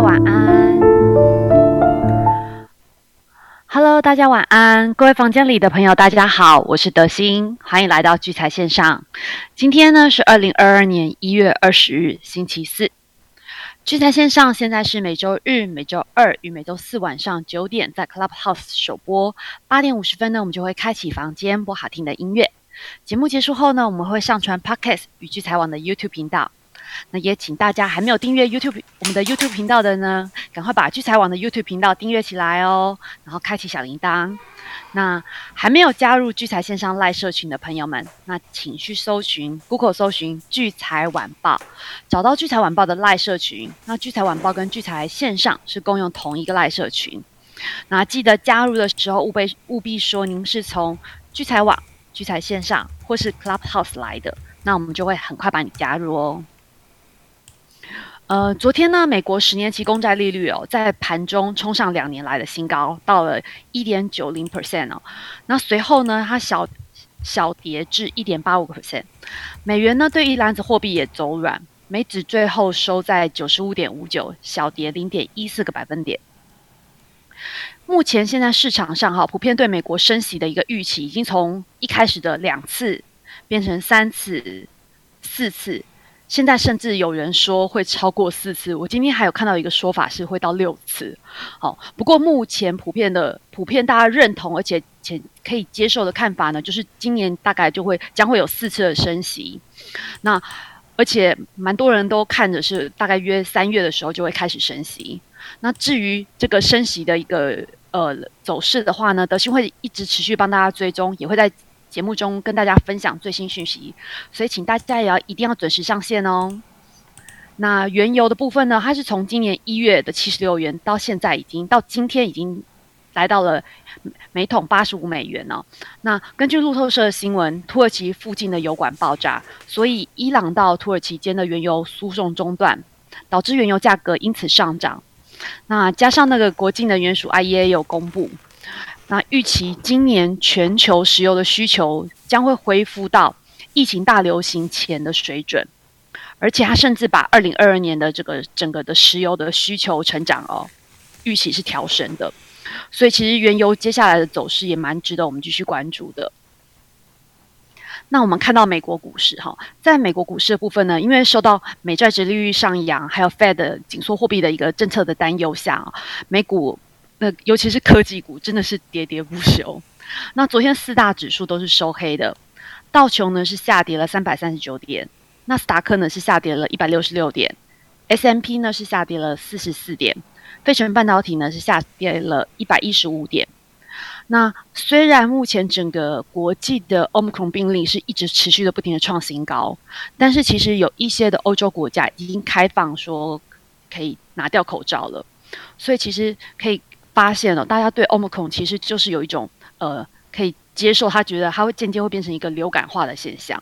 晚安。Hello，大家晚安，各位房间里的朋友，大家好，我是德心，欢迎来到聚财线上。今天呢是二零二二年一月二十日，星期四。聚财线上现在是每周日、每周二与每周四晚上九点在 Clubhouse 首播，八点五十分呢，我们就会开启房间播好听的音乐。节目结束后呢，我们会上传 Podcast 与聚财网的 YouTube 频道。那也请大家还没有订阅 YouTube 我们的 YouTube 频道的呢，赶快把聚财网的 YouTube 频道订阅起来哦，然后开启小铃铛。那还没有加入聚财线上赖社群的朋友们，那请去搜寻 Google 搜寻聚财晚报，找到聚财晚报的赖社群。那聚财晚报跟聚财线上是共用同一个赖社群。那记得加入的时候，务必务必说您是从聚财网、聚财线上或是 Clubhouse 来的，那我们就会很快把你加入哦。呃，昨天呢，美国十年期公债利率哦，在盘中冲上两年来的新高，到了一点九零 percent 哦。那随后呢，它小小跌至一点八五个 percent。美元呢，对一篮子货币也走软，美指最后收在九十五点五九，小跌零点一四个百分点。目前现在市场上哈，普遍对美国升息的一个预期，已经从一开始的两次变成三次、四次。现在甚至有人说会超过四次，我今天还有看到一个说法是会到六次。好，不过目前普遍的、普遍大家认同而且且可以接受的看法呢，就是今年大概就会将会有四次的升息。那而且蛮多人都看着是大概约三月的时候就会开始升息。那至于这个升息的一个呃走势的话呢，德信会一直持续帮大家追踪，也会在。节目中跟大家分享最新讯息，所以请大家也要一定要准时上线哦。那原油的部分呢，它是从今年一月的七十六元，到现在已经到今天已经来到了每桶八十五美元哦。那根据路透社的新闻，土耳其附近的油管爆炸，所以伊朗到土耳其间的原油输送中断，导致原油价格因此上涨。那加上那个国际能源署 IEA 有公布。那预期今年全球石油的需求将会恢复到疫情大流行前的水准，而且它甚至把二零二二年的这个整个的石油的需求成长哦，预期是调升的，所以其实原油接下来的走势也蛮值得我们继续关注的。那我们看到美国股市哈，在美国股市的部分呢，因为受到美债值利率上扬，还有 Fed 紧缩货币的一个政策的担忧下啊，美股。那尤其是科技股，真的是喋喋不休。那昨天四大指数都是收黑的，道琼呢是下跌了三百三十九点，纳斯达克呢是下跌了一百六十六点，S M P 呢是下跌了四十四点，费城半导体呢是下跌了一百一十五点。那虽然目前整个国际的 Omicron 病例是一直持续的不停的创新高，但是其实有一些的欧洲国家已经开放说可以拿掉口罩了，所以其实可以。发现了，大家对 Omicron 其实就是有一种呃可以接受，他觉得它会渐渐会变成一个流感化的现象。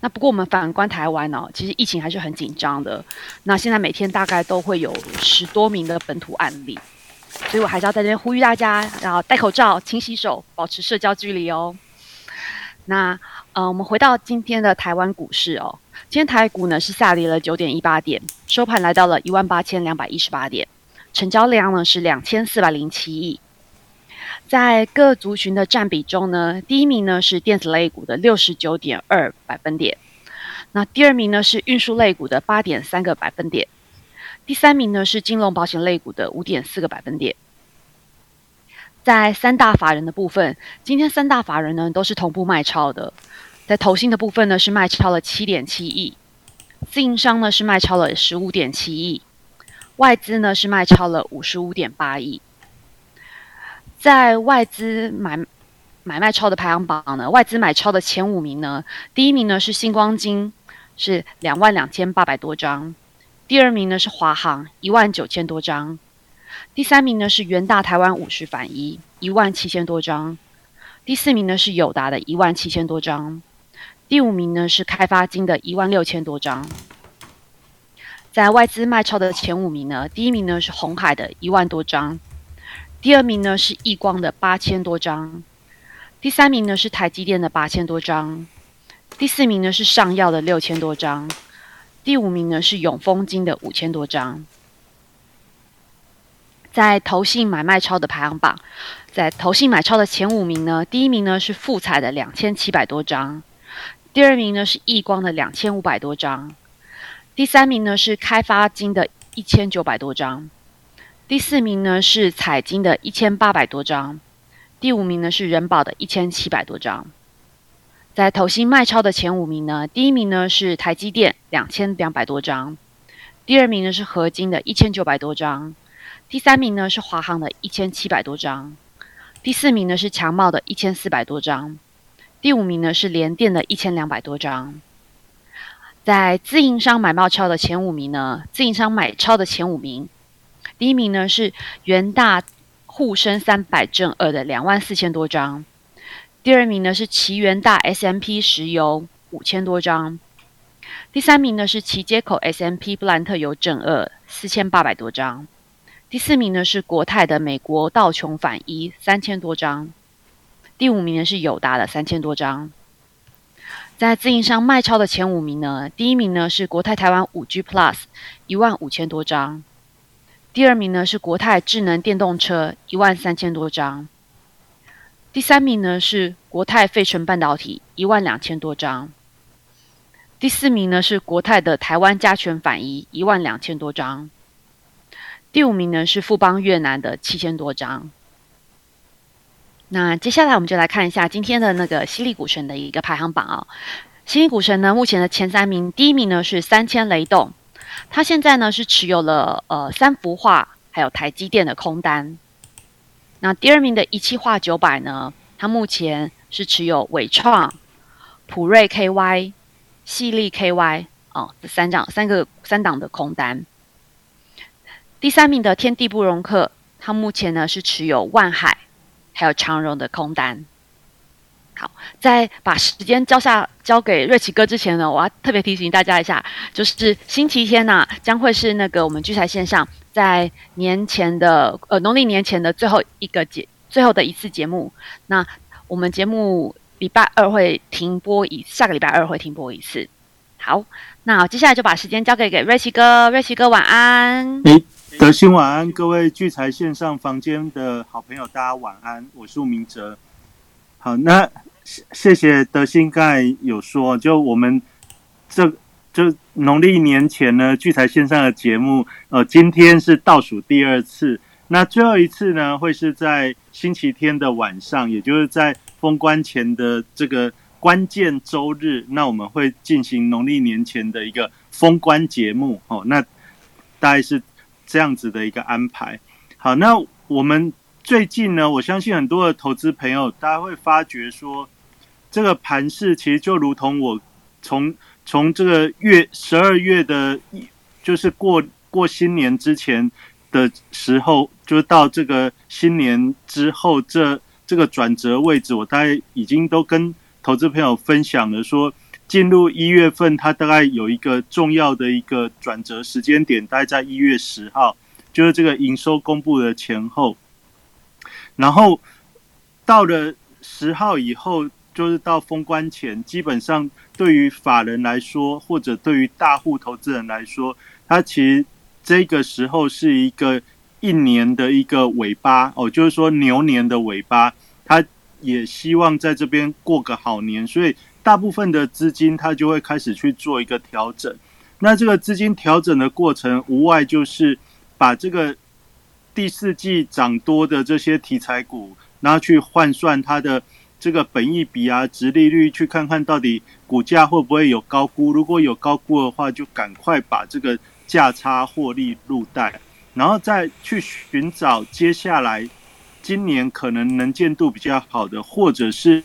那不过我们反观台湾呢，其实疫情还是很紧张的。那现在每天大概都会有十多名的本土案例，所以我还是要在这边呼吁大家，然后戴口罩、勤洗手、保持社交距离哦。那呃，我们回到今天的台湾股市哦，今天台股呢是下跌了九点一八点，收盘来到了一万八千两百一十八点。成交量呢是两千四百零七亿，在各族群的占比中呢，第一名呢是电子类股的六十九点二百分点，那第二名呢是运输类股的八点三个百分点，第三名呢是金融保险类股的五点四个百分点。在三大法人的部分，今天三大法人呢都是同步卖超的，在投信的部分呢是卖超了七点七亿，自营商呢是卖超了十五点七亿。外资呢是卖超了五十五点八亿，在外资买买卖超的排行榜呢，外资买超的前五名呢，第一名呢是星光金，是两万两千八百多张；第二名呢是华航，一万九千多张；第三名呢是元大台湾五十反一，一万七千多张；第四名呢是友达的一万七千多张；第五名呢是开发金的一万六千多张。在外资卖超的前五名呢，第一名呢是红海的一万多张，第二名呢是易光的八千多张，第三名呢是台积电的八千多张，第四名呢是上药的六千多张，第五名呢是永丰金的五千多张。在投信买卖超的排行榜，在投信买超的前五名呢，第一名呢是富彩的两千七百多张，第二名呢是易光的两千五百多张，第三名呢是开发金的一千九百多张，第四名呢是彩金的一千八百多张，第五名呢是人保的一千七百多张。在投新卖超的前五名呢，第一名呢是台积电两千两百多张，第二名呢是合金的一千九百多张。第三名呢是华航的一千七百多张，第四名呢是强茂的一千四百多张，第五名呢是联电的一千两百多张。在自营商买卖超的前五名呢，自营商买超的前五名，第一名呢是元大沪深三百正二的两万四千多张，第二名呢是奇元大 S M P 石油五千多张，第三名呢是奇接口 S M P 布兰特油正二四千八百多张。第四名呢是国泰的美国道琼反一三千多张，第五名呢是友达的三千多张。在自营商卖超的前五名呢，第一名呢是国泰台湾五 G Plus 一万五千多张，第二名呢是国泰智能电动车一万三千多张，第三名呢是国泰费城半导体一万两千多张，第四名呢是国泰的台湾加权反一一万两千多张。第五名呢是富邦越南的七千多张。那接下来我们就来看一下今天的那个犀利股神的一个排行榜啊。犀利股神呢，目前的前三名，第一名呢是三千雷动，他现在呢是持有了呃三幅画还有台积电的空单。那第二名的一汽化九百呢，他目前是持有伟创、普瑞 KY、犀利 KY 哦这三档三个三档的空单。第三名的天地不容客，他目前呢是持有万海还有长荣的空单。好，在把时间交下交给瑞奇哥之前呢，我要特别提醒大家一下，就是星期天呐将会是那个我们聚财线上在年前的呃农历年前的最后一个节最后的一次节目。那我们节目礼拜二会停播一下个礼拜二会停播一次。好，那接下来就把时间交给给瑞奇哥，瑞奇哥晚安。德兴晚安，各位聚财线上房间的好朋友，大家晚安。我是吴明哲。好，那谢谢德兴刚才有说，就我们这就农历年前呢，聚财线上的节目，呃，今天是倒数第二次。那最后一次呢，会是在星期天的晚上，也就是在封关前的这个关键周日。那我们会进行农历年前的一个封关节目。哦，那大概是。这样子的一个安排，好，那我们最近呢，我相信很多的投资朋友，大家会发觉说，这个盘势其实就如同我从从这个月十二月的，就是过过新年之前的时候，就到这个新年之后这这个转折位置，我大概已经都跟投资朋友分享了说。进入一月份，它大概有一个重要的一个转折时间点，大概在一月十号，就是这个营收公布的前后。然后到了十号以后，就是到封关前，基本上对于法人来说，或者对于大户投资人来说，它其实这个时候是一个一年的一个尾巴哦，就是说牛年的尾巴，他也希望在这边过个好年，所以。大部分的资金，它就会开始去做一个调整。那这个资金调整的过程，无外就是把这个第四季涨多的这些题材股，然后去换算它的这个本益比啊、值利率，去看看到底股价会不会有高估。如果有高估的话，就赶快把这个价差获利入袋，然后再去寻找接下来。今年可能能见度比较好的，或者是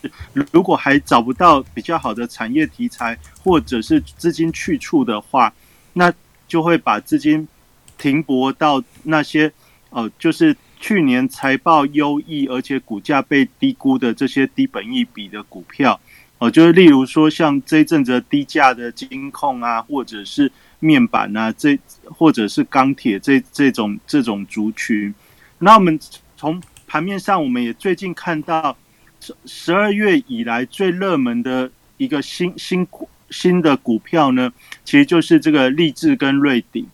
如果还找不到比较好的产业题材，或者是资金去处的话，那就会把资金停泊到那些呃，就是去年财报优异而且股价被低估的这些低本益比的股票。哦，就是例如说像这一阵子低价的金控啊，或者是面板啊，这或者是钢铁这这种这种族群，那我们从盘面上，我们也最近看到十二月以来最热门的一个新新新的股票呢，其实就是这个立志跟瑞鼎。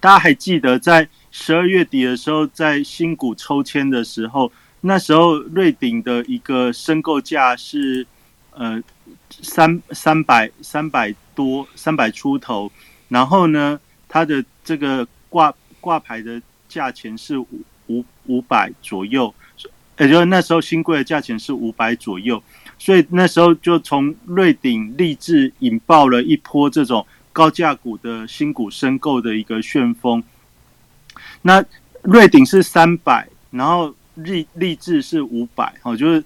大家还记得在十二月底的时候，在新股抽签的时候，那时候瑞鼎的一个申购价是呃三三百三百多三百出头，然后呢，它的这个挂挂牌的价钱是五五百左右，也就是那时候新贵的价钱是五百左右，所以那时候就从瑞鼎立志引爆了一波这种高价股的新股申购的一个旋风。那瑞鼎是三百，然后立立志是五百，哦，就是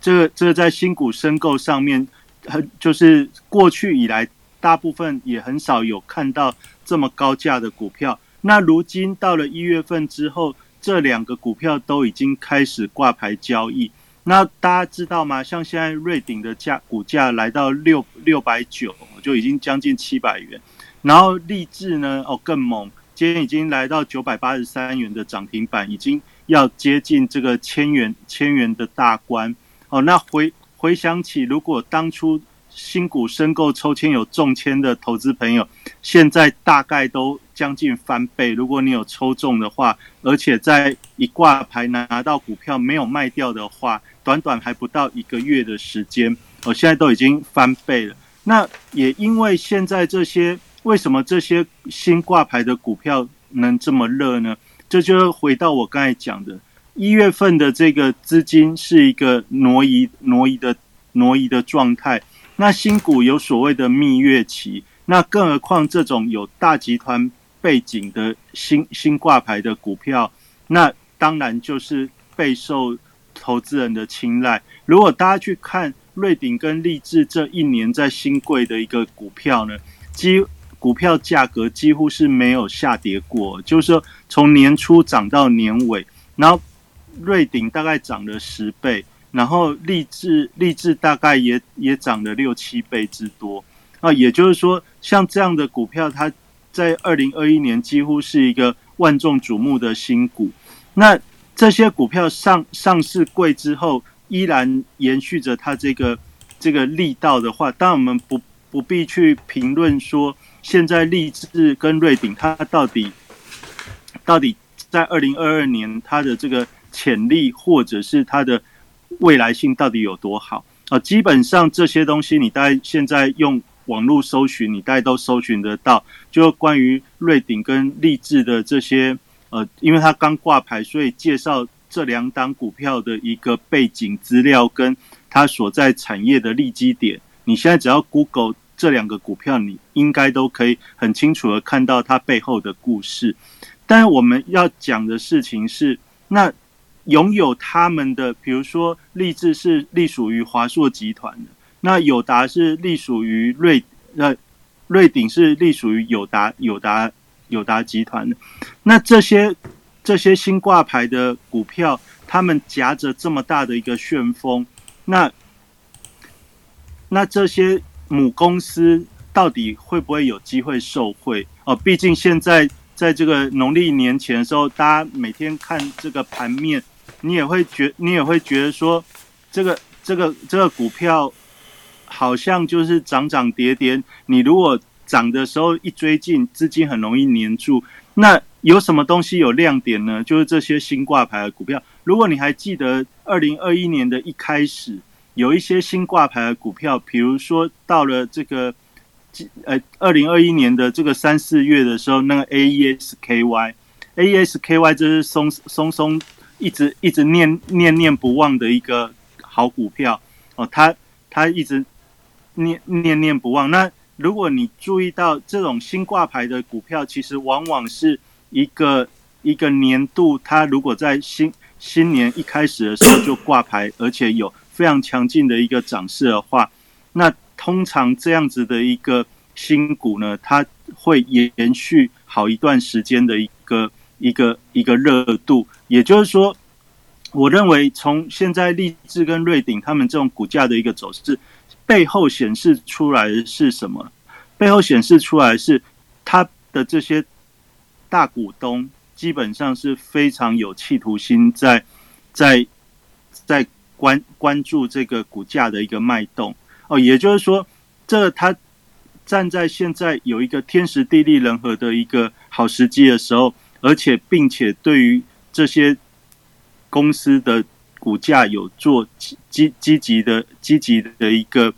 这个这个在新股申购上面，很就是过去以来大部分也很少有看到这么高价的股票。那如今到了一月份之后，这两个股票都已经开始挂牌交易。那大家知道吗？像现在瑞鼎的价股价来到六六百九，就已经将近七百元，然后立志呢，哦更猛。今天已经来到九百八十三元的涨停板，已经要接近这个千元千元的大关哦。那回回想起，如果当初新股申购抽签有中签的投资朋友，现在大概都将近翻倍。如果你有抽中的话，而且在一挂牌拿到股票没有卖掉的话，短短还不到一个月的时间，哦，现在都已经翻倍了。那也因为现在这些。为什么这些新挂牌的股票能这么热呢？这就回到我刚才讲的，一月份的这个资金是一个挪移、挪移的挪移的状态。那新股有所谓的蜜月期，那更何况这种有大集团背景的新新挂牌的股票，那当然就是备受投资人的青睐。如果大家去看瑞鼎跟立志这一年在新贵的一个股票呢，几股票价格几乎是没有下跌过，就是说从年初涨到年尾，然后瑞鼎大概涨了十倍，然后立志立志大概也也涨了六七倍之多啊，也就是说像这样的股票，它在二零二一年几乎是一个万众瞩目的新股。那这些股票上上市贵之后，依然延续着它这个这个力道的话，当我们不不必去评论说。现在立志跟瑞鼎，它到底到底在二零二二年它的这个潜力，或者是它的未来性到底有多好啊？基本上这些东西，你大概现在用网络搜寻，你大概都搜寻得到。就关于瑞鼎跟立志的这些，呃，因为它刚挂牌，所以介绍这两档股票的一个背景资料，跟它所在产业的利基点。你现在只要 Google。这两个股票，你应该都可以很清楚的看到它背后的故事。但我们要讲的事情是，那拥有他们的，比如说立志是隶属于华硕集团的，那友达是隶属于瑞呃瑞鼎是隶属于友达友达友达集团的。那这些这些新挂牌的股票，他们夹着这么大的一个旋风，那那这些。母公司到底会不会有机会受贿？哦，毕竟现在在这个农历年前的时候，大家每天看这个盘面，你也会觉你也会觉得说，这个这个这个股票好像就是涨涨跌跌。你如果涨的时候一追进，资金很容易黏住。那有什么东西有亮点呢？就是这些新挂牌的股票。如果你还记得二零二一年的一开始。有一些新挂牌的股票，比如说到了这个，呃，二零二一年的这个三四月的时候，那个 A E S K Y，A E S K Y 这是松松松一直一直念念念不忘的一个好股票哦，它它一直念念念不忘。那如果你注意到这种新挂牌的股票，其实往往是一个一个年度，它如果在新新年一开始的时候就挂牌，而且有。非常强劲的一个涨势的话，那通常这样子的一个新股呢，它会延续好一段时间的一个一个一个热度。也就是说，我认为从现在立志跟瑞鼎他们这种股价的一个走势背后显示出来的是什么？背后显示出来是他的这些大股东基本上是非常有企图心，在在在。关关注这个股价的一个脉动哦，也就是说，这它站在现在有一个天时地利人和的一个好时机的时候，而且并且对于这些公司的股价有做积积极的积极的一个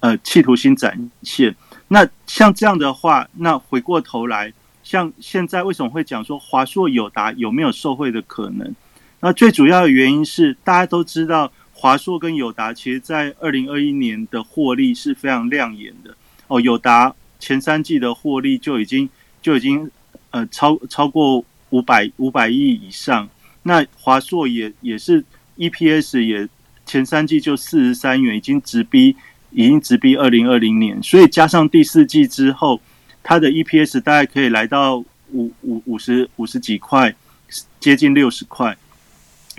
呃企图心展现。那像这样的话，那回过头来，像现在为什么会讲说华硕友达有没有受贿的可能？那最主要的原因是大家都知道，华硕跟友达其实在二零二一年的获利是非常亮眼的哦。友达前三季的获利就已经就已经呃超超过五百五百亿以上，那华硕也也是 EPS 也前三季就四十三元，已经直逼。已经直逼二零二零年，所以加上第四季之后，它的 EPS 大概可以来到五五五十五十几块，接近六十块，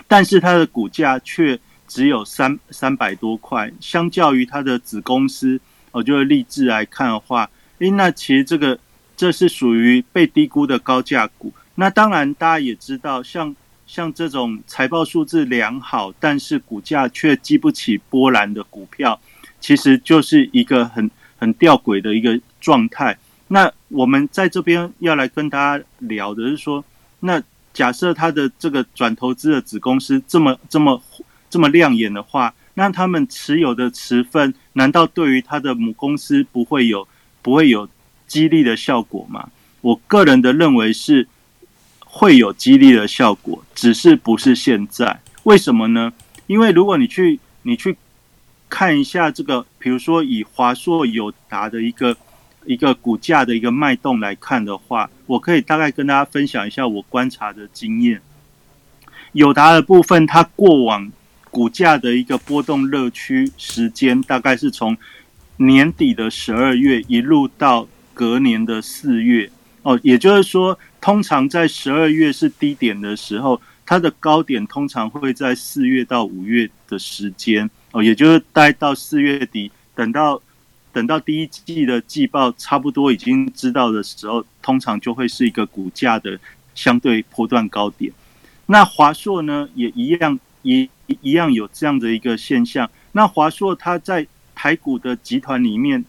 但是它的股价却只有三三百多块，相较于它的子公司，哦，就是立志来看的话，诶，那其实这个这是属于被低估的高价股。那当然，大家也知道，像像这种财报数字良好，但是股价却激不起波澜的股票。其实就是一个很很吊诡的一个状态。那我们在这边要来跟大家聊的是说，那假设他的这个转投资的子公司这么这么这么亮眼的话，那他们持有的持份难道对于他的母公司不会有不会有激励的效果吗？我个人的认为是会有激励的效果，只是不是现在。为什么呢？因为如果你去你去。看一下这个，比如说以华硕、友达的一个一个股价的一个脉动来看的话，我可以大概跟大家分享一下我观察的经验。友达的部分，它过往股价的一个波动热区时间，大概是从年底的十二月一路到隔年的四月。哦，也就是说，通常在十二月是低点的时候，它的高点通常会在四月到五月的时间。哦，也就是待到四月底，等到等到第一季的季报差不多已经知道的时候，通常就会是一个股价的相对波段高点。那华硕呢，也一样，也一样有这样的一个现象。那华硕它在台股的集团里面，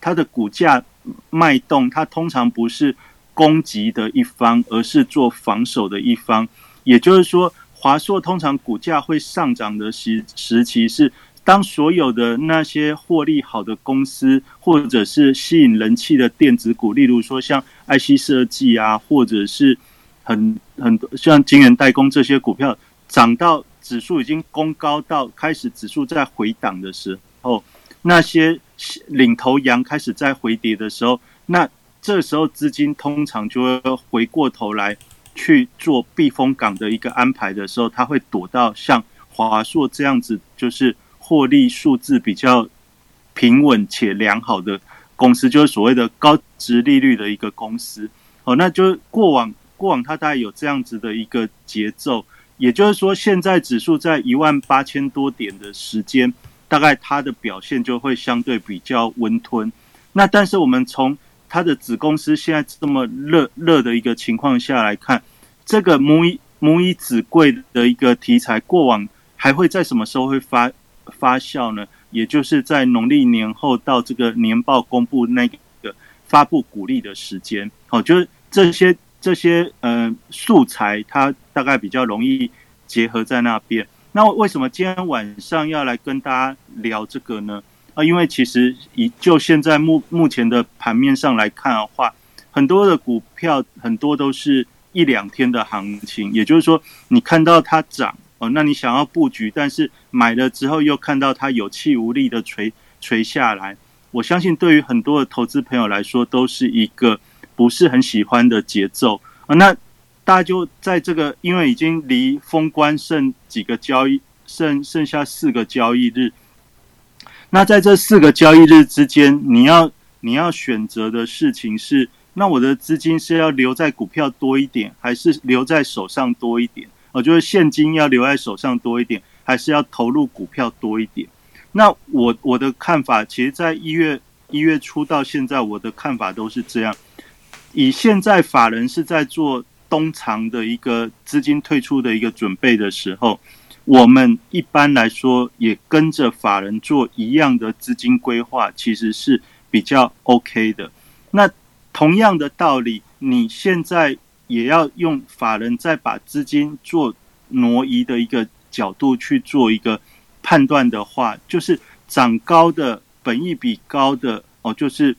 它的股价脉动，它通常不是攻击的一方，而是做防守的一方。也就是说。华硕通常股价会上涨的时时期是当所有的那些获利好的公司，或者是吸引人气的电子股，例如说像爱希设计啊，或者是很很多像晶圆代工这些股票涨到指数已经攻高到开始指数在回档的时候，那些领头羊开始在回跌的时候，那这时候资金通常就会回过头来。去做避风港的一个安排的时候，他会躲到像华硕这样子，就是获利数字比较平稳且良好的公司，就是所谓的高值利率的一个公司。哦，那就过往过往它大概有这样子的一个节奏，也就是说，现在指数在一万八千多点的时间，大概它的表现就会相对比较温吞。那但是我们从它的子公司现在这么热热的一个情况下来看，这个母以母以子贵的一个题材，过往还会在什么时候会发发酵呢？也就是在农历年后到这个年报公布那个发布股利的时间。好，就是这些这些呃素材，它大概比较容易结合在那边。那为什么今天晚上要来跟大家聊这个呢？啊，因为其实以就现在目目前的盘面上来看的话，很多的股票很多都是一两天的行情，也就是说，你看到它涨哦，那你想要布局，但是买了之后又看到它有气无力的垂垂下来，我相信对于很多的投资朋友来说，都是一个不是很喜欢的节奏啊。那大家就在这个，因为已经离封关剩几个交易，剩剩下四个交易日。那在这四个交易日之间，你要你要选择的事情是：那我的资金是要留在股票多一点，还是留在手上多一点？我就是现金要留在手上多一点，还是要投入股票多一点？那我我的看法，其实在一月一月初到现在，我的看法都是这样。以现在法人是在做东藏的一个资金退出的一个准备的时候。我们一般来说也跟着法人做一样的资金规划，其实是比较 OK 的。那同样的道理，你现在也要用法人再把资金做挪移的一个角度去做一个判断的话，就是涨高的本益比高的哦，就是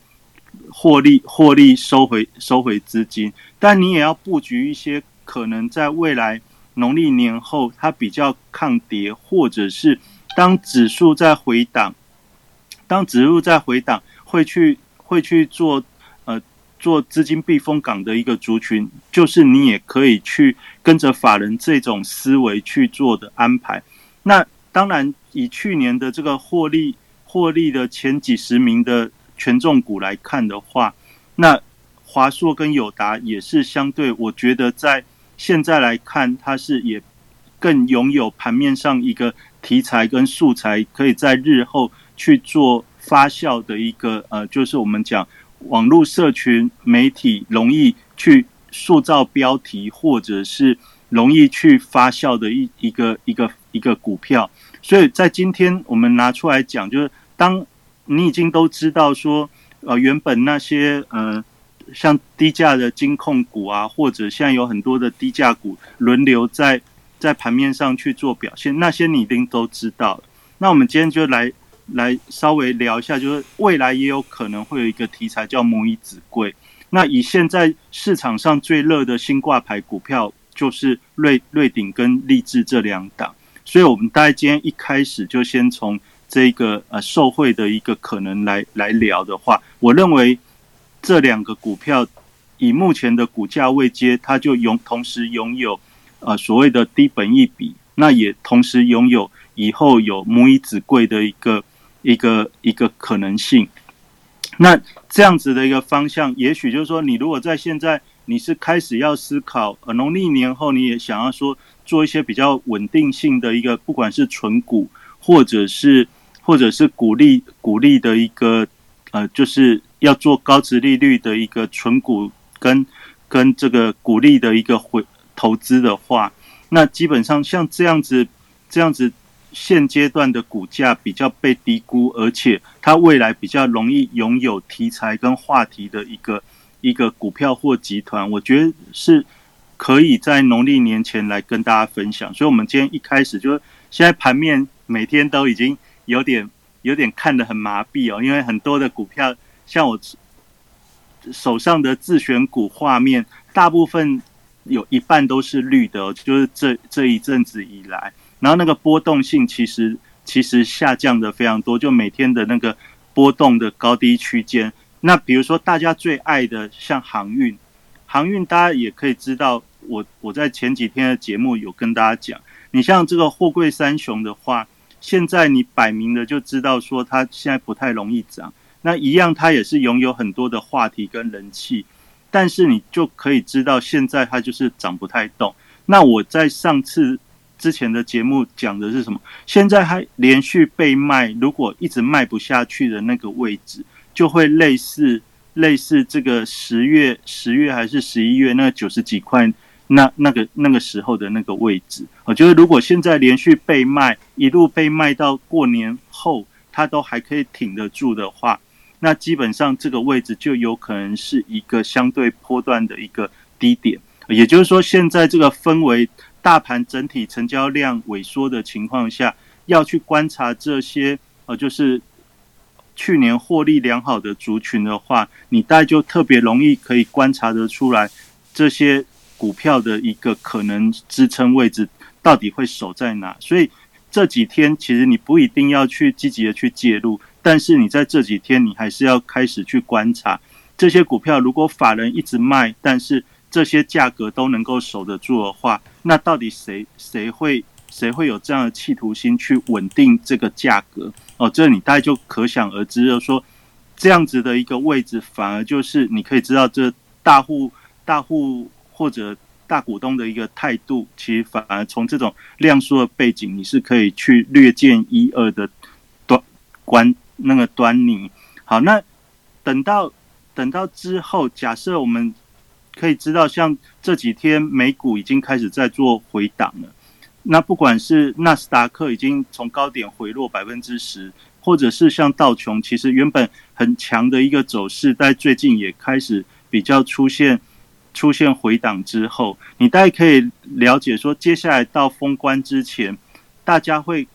获利获利收回收回资金，但你也要布局一些可能在未来农历年后它比较抗跌，或者是当指数在回档，当指数在回档会去会去做呃。做资金避风港的一个族群，就是你也可以去跟着法人这种思维去做的安排。那当然，以去年的这个获利获利的前几十名的权重股来看的话，那华硕跟友达也是相对，我觉得在现在来看，它是也更拥有盘面上一个题材跟素材，可以在日后去做发酵的一个呃，就是我们讲。网络社群媒体容易去塑造标题，或者是容易去发酵的一一个一个一个股票，所以在今天我们拿出来讲，就是当你已经都知道说，呃，原本那些呃像低价的金控股啊，或者现在有很多的低价股轮流在在盘面上去做表现，那些你一定都知道。那我们今天就来。来稍微聊一下，就是未来也有可能会有一个题材叫母以子贵。那以现在市场上最热的新挂牌股票，就是瑞瑞鼎跟立志这两档。所以，我们大概今天一开始就先从这个呃受贿的一个可能来来聊的话，我认为这两个股票以目前的股价位阶，它就拥同时拥有呃所谓的低本益比，那也同时拥有以后有母以子贵的一个。一个一个可能性，那这样子的一个方向，也许就是说，你如果在现在你是开始要思考，呃，农历年后你也想要说做一些比较稳定性的一个，不管是纯股或者是或者是鼓励鼓励的一个，呃，就是要做高值利率的一个纯股跟跟这个鼓励的一个回投资的话，那基本上像这样子这样子。现阶段的股价比较被低估，而且它未来比较容易拥有题材跟话题的一个一个股票或集团，我觉得是可以在农历年前来跟大家分享。所以，我们今天一开始就现在盘面每天都已经有点有点看得很麻痹哦，因为很多的股票，像我手上的自选股画面，大部分有一半都是绿的，就是这这一阵子以来。然后那个波动性其实其实下降的非常多，就每天的那个波动的高低区间。那比如说大家最爱的像航运，航运大家也可以知道，我我在前几天的节目有跟大家讲，你像这个货柜三雄的话，现在你摆明了就知道说它现在不太容易涨。那一样它也是拥有很多的话题跟人气，但是你就可以知道现在它就是涨不太动。那我在上次。之前的节目讲的是什么？现在还连续被卖，如果一直卖不下去的那个位置，就会类似类似这个十月十月还是十一月那九十几块那那个那个时候的那个位置。我觉得如果现在连续被卖，一路被卖到过年后，它都还可以挺得住的话，那基本上这个位置就有可能是一个相对波段的一个低点。也就是说，现在这个氛围。大盘整体成交量萎缩的情况下，要去观察这些呃，就是去年获利良好的族群的话，你大概就特别容易可以观察得出来，这些股票的一个可能支撑位置到底会守在哪。所以这几天其实你不一定要去积极的去介入，但是你在这几天你还是要开始去观察这些股票。如果法人一直卖，但是这些价格都能够守得住的话，那到底谁谁会谁会有这样的企图心去稳定这个价格？哦，这你大概就可想而知，了说这样子的一个位置，反而就是你可以知道，这大户大户或者大股东的一个态度，其实反而从这种量缩的背景，你是可以去略见一二的端关那个端倪。好，那等到等到之后，假设我们。可以知道，像这几天美股已经开始在做回档了。那不管是纳斯达克已经从高点回落百分之十，或者是像道琼，其实原本很强的一个走势，在最近也开始比较出现出现回档之后，你大概可以了解说，接下来到封关之前，大家会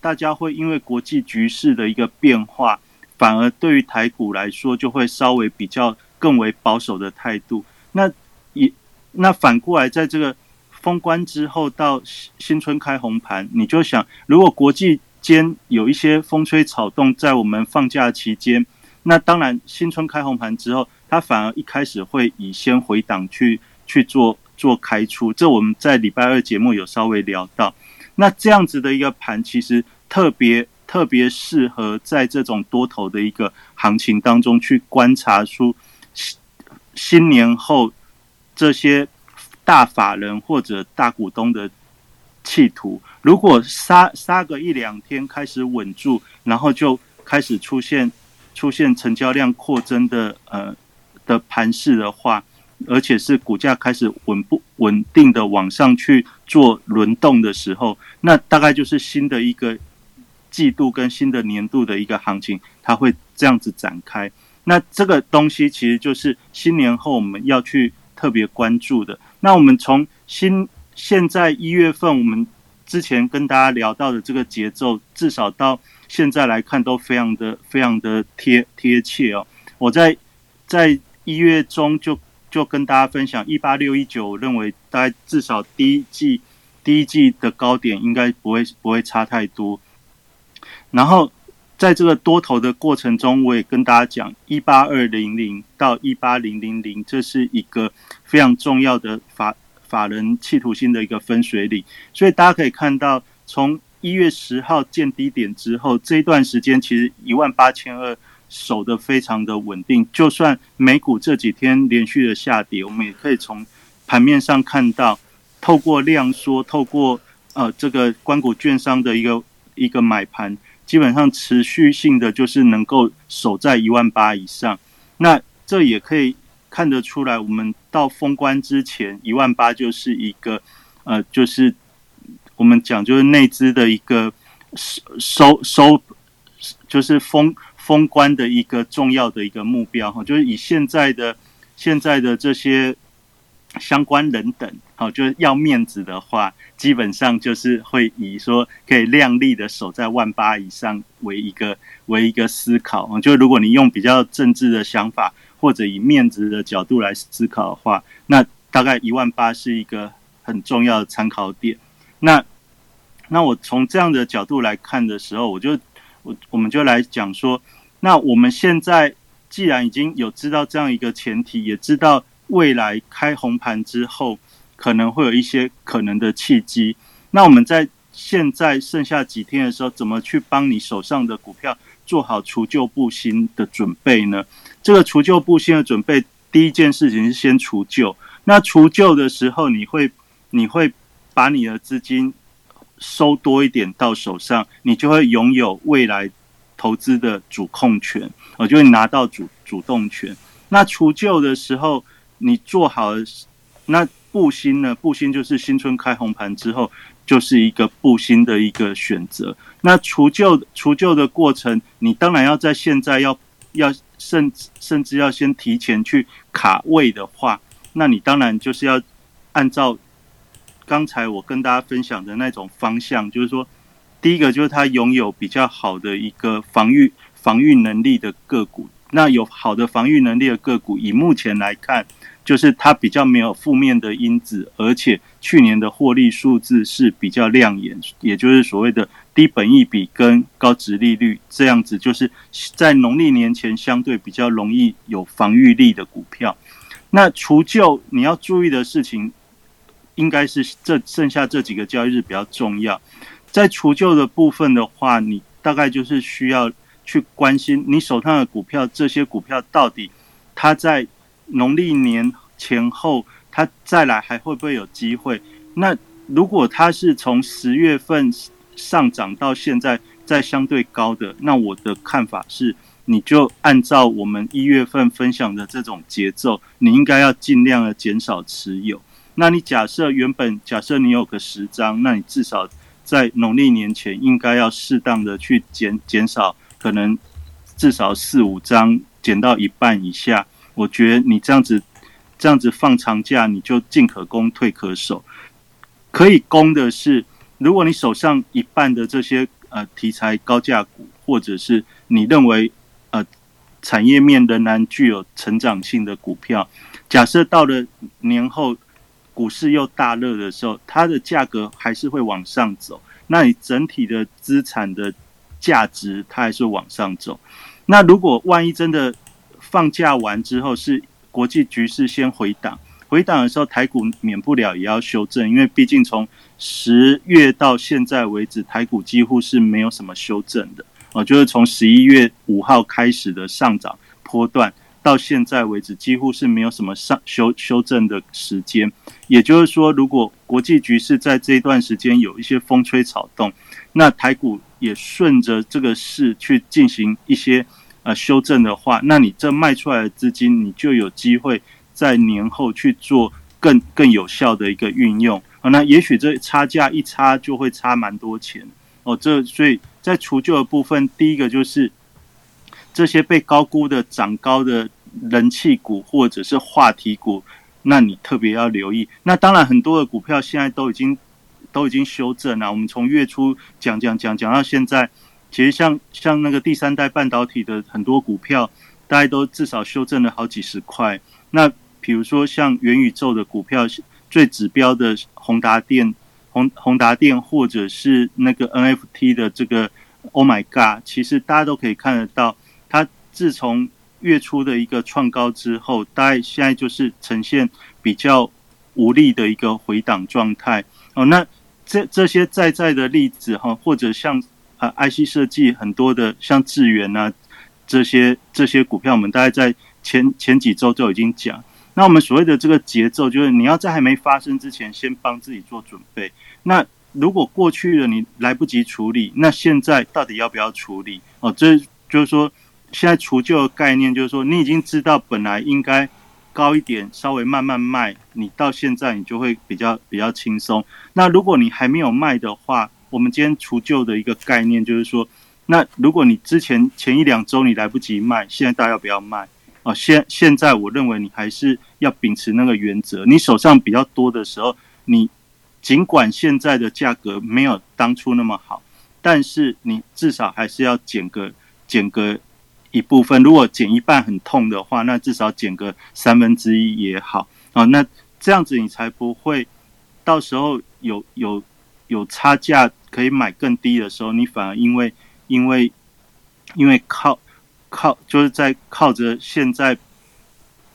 大家会因为国际局势的一个变化，反而对于台股来说，就会稍微比较更为保守的态度。那也那反过来，在这个封关之后到新春开红盘，你就想，如果国际间有一些风吹草动，在我们放假期间，那当然新春开红盘之后。它反而一开始会以先回档去去做做开出，这我们在礼拜二节目有稍微聊到。那这样子的一个盘，其实特别特别适合在这种多头的一个行情当中去观察出新新年后这些大法人或者大股东的企图。如果杀杀个一两天开始稳住，然后就开始出现出现成交量扩增的呃。的盘势的话，而且是股价开始稳不稳定的往上去做轮动的时候，那大概就是新的一个季度跟新的年度的一个行情，它会这样子展开。那这个东西其实就是新年后我们要去特别关注的。那我们从新现在一月份，我们之前跟大家聊到的这个节奏，至少到现在来看都非常的非常的贴贴切哦。我在在。一月中就就跟大家分享一八六一九，我认为大概至少第一季第一季的高点应该不会不会差太多。然后在这个多头的过程中，我也跟大家讲一八二零零到一八零零零，这是一个非常重要的法法人企图心的一个分水岭。所以大家可以看到，从一月十号见低点之后，这一段时间其实一万八千二。守的非常的稳定，就算美股这几天连续的下跌，我们也可以从盘面上看到，透过量缩，透过呃这个关谷券商的一个一个买盘，基本上持续性的就是能够守在一万八以上。那这也可以看得出来，我们到封关之前，一万八就是一个呃，就是我们讲就是内资的一个收收收，就是封。封关的一个重要的一个目标哈，就是以现在的现在的这些相关人等，好，就是要面子的话，基本上就是会以说可以亮丽的守在万八以上为一个为一个思考。就如果你用比较政治的想法，或者以面子的角度来思考的话，那大概一万八是一个很重要的参考点。那那我从这样的角度来看的时候，我就。我我们就来讲说，那我们现在既然已经有知道这样一个前提，也知道未来开红盘之后可能会有一些可能的契机，那我们在现在剩下几天的时候，怎么去帮你手上的股票做好除旧布新的准备呢？这个除旧布新的准备，第一件事情是先除旧。那除旧的时候，你会你会把你的资金。收多一点到手上，你就会拥有未来投资的主控权，我就会拿到主主动权。那除旧的时候，你做好那布新呢？布新就是新春开红盘之后，就是一个布新的一个选择。那除旧除旧的过程，你当然要在现在要要甚甚至要先提前去卡位的话，那你当然就是要按照。刚才我跟大家分享的那种方向，就是说，第一个就是它拥有比较好的一个防御防御能力的个股。那有好的防御能力的个股，以目前来看，就是它比较没有负面的因子，而且去年的获利数字是比较亮眼，也就是所谓的低本益比跟高值利率这样子，就是在农历年前相对比较容易有防御力的股票。那除旧你要注意的事情。应该是这剩下这几个交易日比较重要，在除旧的部分的话，你大概就是需要去关心你手上的股票，这些股票到底它在农历年前后，它再来还会不会有机会？那如果它是从十月份上涨到现在在相对高的，那我的看法是，你就按照我们一月份分享的这种节奏，你应该要尽量的减少持有。那你假设原本假设你有个十张，那你至少在农历年前应该要适当的去减减少，可能至少四五张减到一半以下。我觉得你这样子这样子放长假，你就进可攻退可守。可以攻的是，如果你手上一半的这些呃题材高价股，或者是你认为呃产业面仍然具有成长性的股票，假设到了年后股市又大热的时候，它的价格还是会往上走，那你整体的资产的价值它还是往上走。那如果万一真的放假完之后是国际局势先回档。回档的时候，台股免不了也要修正，因为毕竟从十月到现在为止，台股几乎是没有什么修正的哦，就是从十一月五号开始的上涨波段，到现在为止，几乎是没有什么上修修正的时间。也就是说，如果国际局势在这一段时间有一些风吹草动，那台股也顺着这个势去进行一些呃修正的话，那你这卖出来的资金，你就有机会。在年后去做更更有效的一个运用啊，那也许这差价一差就会差蛮多钱哦。这所以在除旧的部分，第一个就是这些被高估的涨高的人气股或者是话题股，那你特别要留意。那当然很多的股票现在都已经都已经修正了。我们从月初讲讲讲讲到现在，其实像像那个第三代半导体的很多股票，大家都至少修正了好几十块。那比如说像元宇宙的股票，最指标的宏达电、宏宏达电，或者是那个 NFT 的这个 Oh My God，其实大家都可以看得到，它自从月初的一个创高之后，大概现在就是呈现比较无力的一个回档状态。哦，那这这些在在的例子哈，或者像啊 IC 设计很多的像智源啊这些这些股票，我们大概在前前几周就已经讲。那我们所谓的这个节奏，就是你要在还没发生之前，先帮自己做准备。那如果过去了你来不及处理，那现在到底要不要处理？哦，这就是说，现在除旧的概念，就是说，你已经知道本来应该高一点，稍微慢慢卖，你到现在你就会比较比较轻松。那如果你还没有卖的话，我们今天除旧的一个概念就是说，那如果你之前前一两周你来不及卖，现在大家不要卖？哦，现现在我认为你还是要秉持那个原则。你手上比较多的时候，你尽管现在的价格没有当初那么好，但是你至少还是要减个减个一部分。如果减一半很痛的话，那至少减个三分之一也好。啊，那这样子你才不会到时候有有有差价可以买更低的时候，你反而因为因为因为靠。靠，就是在靠着现在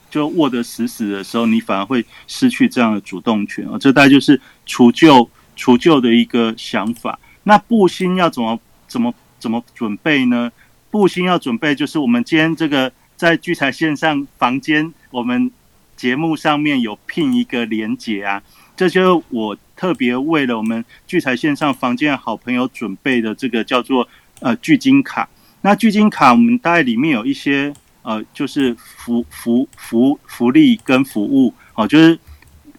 就握得死死的时候，你反而会失去这样的主动权啊！这大概就是除旧除旧的一个想法。那布新要怎么怎么怎么准备呢？布新要准备就是我们今天这个在聚财线上房间，我们节目上面有聘一个连结啊，这就是我特别为了我们聚财线上房间好朋友准备的这个叫做呃聚金卡。那聚金卡，我们大概里面有一些呃，就是福福福福利跟服务哦，就是